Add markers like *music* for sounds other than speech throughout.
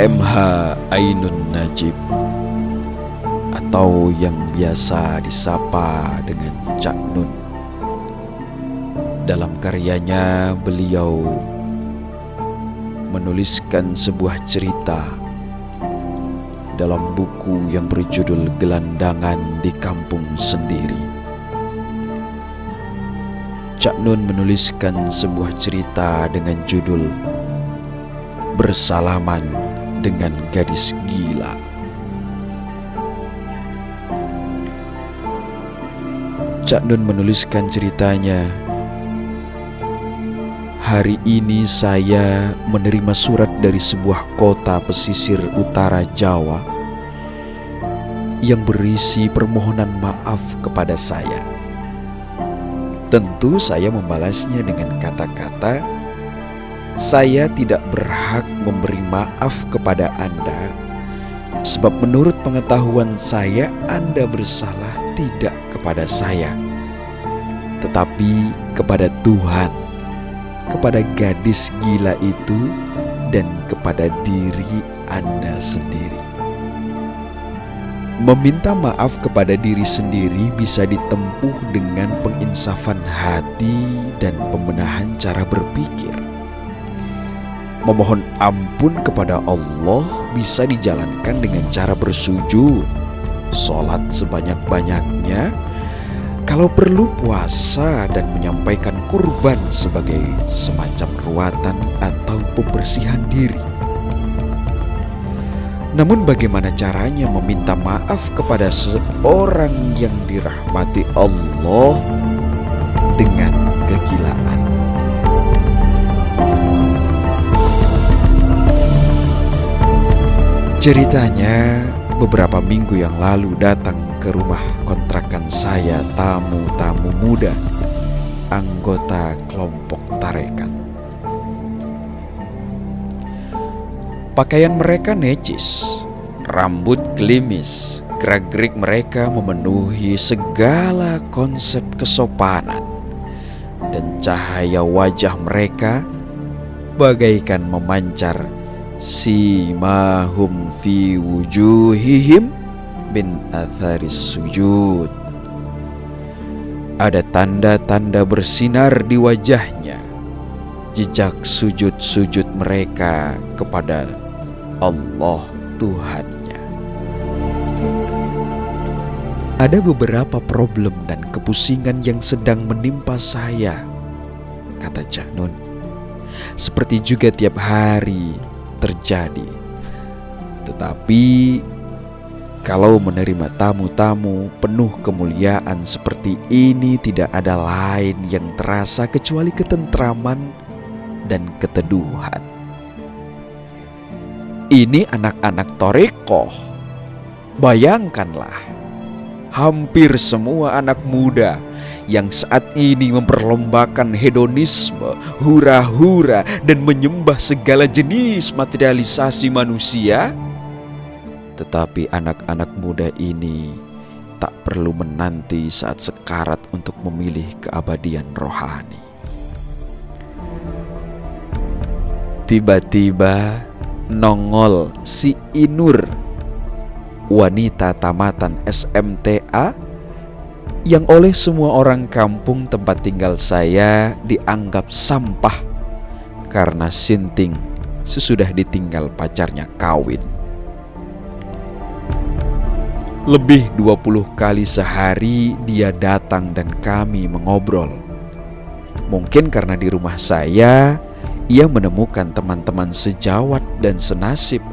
MH Ainun Najib atau yang biasa disapa dengan Cak Nun. Dalam karyanya beliau menuliskan sebuah cerita dalam buku yang berjudul Gelandangan di Kampung Sendiri. Cak Nun menuliskan sebuah cerita dengan judul Bersalaman dengan Gadis Gila. Cak Nun menuliskan ceritanya Hari ini saya menerima surat dari sebuah kota pesisir utara Jawa yang berisi permohonan maaf kepada saya. Tentu saya membalasnya dengan kata-kata, "Saya tidak berhak memberi maaf kepada Anda, sebab menurut pengetahuan saya, Anda bersalah tidak kepada saya, tetapi kepada Tuhan." kepada gadis gila itu dan kepada diri Anda sendiri. Meminta maaf kepada diri sendiri bisa ditempuh dengan penginsafan hati dan pembenahan cara berpikir. Memohon ampun kepada Allah bisa dijalankan dengan cara bersujud, sholat sebanyak-banyaknya, kalau perlu puasa dan menyampaikan kurban sebagai semacam ruatan atau pembersihan diri. Namun bagaimana caranya meminta maaf kepada seorang yang dirahmati Allah dengan Ceritanya beberapa minggu yang lalu datang ke rumah kontrakan saya tamu-tamu muda, anggota kelompok tarekat. Pakaian mereka necis, rambut gelimis, gerak-gerik mereka memenuhi segala konsep kesopanan, dan cahaya wajah mereka bagaikan memancar si mahum fi wujuhihim bin atharis sujud. Ada tanda-tanda bersinar di wajahnya, jejak sujud-sujud mereka kepada Allah Tuhannya. Ada beberapa problem dan kepusingan yang sedang menimpa saya, kata Cak Nun. Seperti juga tiap hari terjadi. Tetapi kalau menerima tamu-tamu penuh kemuliaan seperti ini tidak ada lain yang terasa kecuali ketentraman dan keteduhan. Ini anak-anak Toreko. Bayangkanlah, hampir semua anak muda yang saat ini memperlombakan hedonisme, hura-hura, dan menyembah segala jenis materialisasi manusia tetapi anak-anak muda ini tak perlu menanti saat sekarat untuk memilih keabadian rohani. Tiba-tiba nongol si Inur, wanita tamatan SMTA yang oleh semua orang kampung tempat tinggal saya dianggap sampah karena sinting sesudah ditinggal pacarnya kawin. Lebih 20 kali sehari dia datang dan kami mengobrol. Mungkin karena di rumah saya ia menemukan teman-teman sejawat dan senasib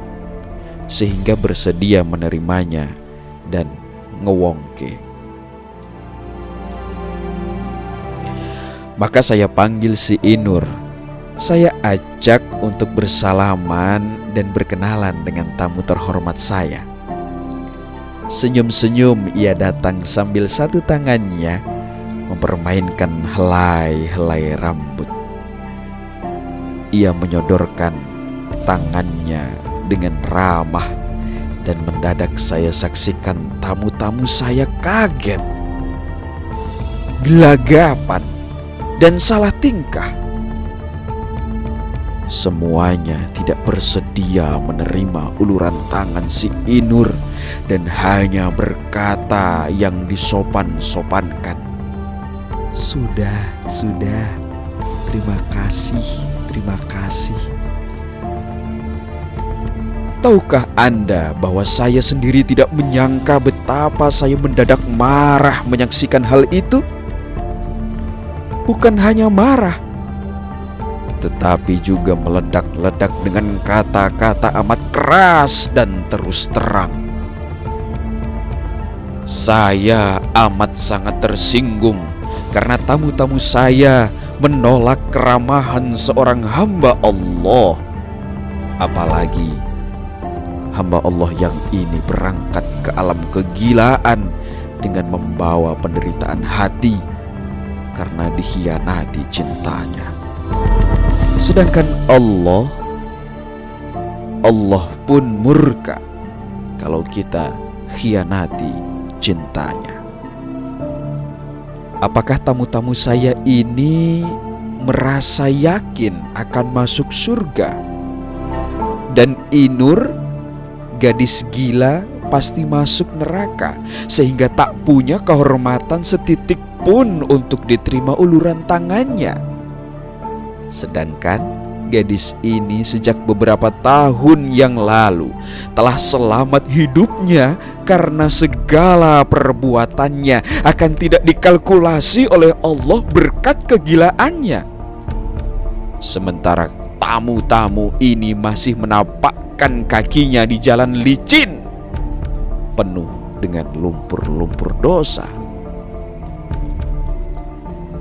sehingga bersedia menerimanya dan ngewongke. Maka saya panggil si Inur. Saya ajak untuk bersalaman dan berkenalan dengan tamu terhormat saya. Senyum-senyum ia datang sambil satu tangannya mempermainkan helai-helai rambut. Ia menyodorkan tangannya dengan ramah dan mendadak saya saksikan tamu-tamu saya kaget, gelagapan, dan salah tingkah. Semuanya tidak bersedia menerima uluran tangan si Inur dan hanya berkata yang disopan-sopankan. Sudah, sudah. Terima kasih, terima kasih. Tahukah Anda bahwa saya sendiri tidak menyangka betapa saya mendadak marah menyaksikan hal itu? Bukan hanya marah, tetapi juga meledak-ledak dengan kata-kata amat keras dan terus terang. Saya amat sangat tersinggung karena tamu-tamu saya menolak keramahan seorang hamba Allah. Apalagi hamba Allah yang ini berangkat ke alam kegilaan dengan membawa penderitaan hati karena dikhianati cintanya. Sedangkan Allah Allah pun murka kalau kita khianati cintanya. Apakah tamu-tamu saya ini merasa yakin akan masuk surga? Dan Inur gadis gila pasti masuk neraka sehingga tak punya kehormatan setitik pun untuk diterima uluran tangannya. Sedangkan gadis ini sejak beberapa tahun yang lalu telah selamat hidupnya karena segala perbuatannya akan tidak dikalkulasi oleh Allah berkat kegilaannya. Sementara tamu-tamu ini masih menapak menginjakkan kakinya di jalan licin penuh dengan lumpur-lumpur dosa.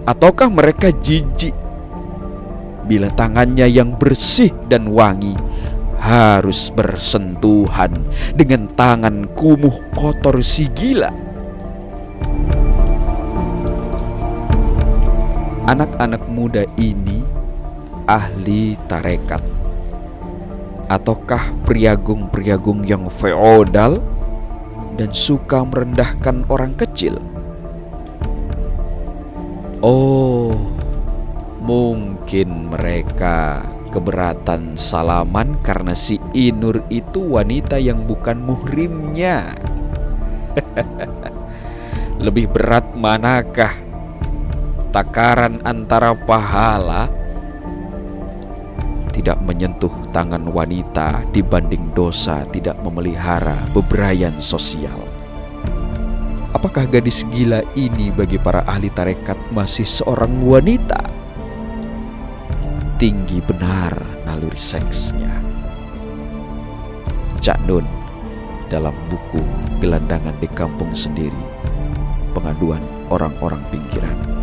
Ataukah mereka jijik bila tangannya yang bersih dan wangi harus bersentuhan dengan tangan kumuh kotor si gila? Anak-anak muda ini ahli tarekat ataukah priagung-priagung yang feodal dan suka merendahkan orang kecil? Oh, mungkin mereka keberatan salaman karena si Inur itu wanita yang bukan muhrimnya. *laughs* Lebih berat manakah takaran antara pahala tidak menyentuh tangan wanita dibanding dosa tidak memelihara bebrayan sosial. Apakah gadis gila ini bagi para ahli tarekat masih seorang wanita? Tinggi benar naluri seksnya. Cak Nun dalam buku Gelandangan di Kampung Sendiri, pengaduan orang-orang pinggiran.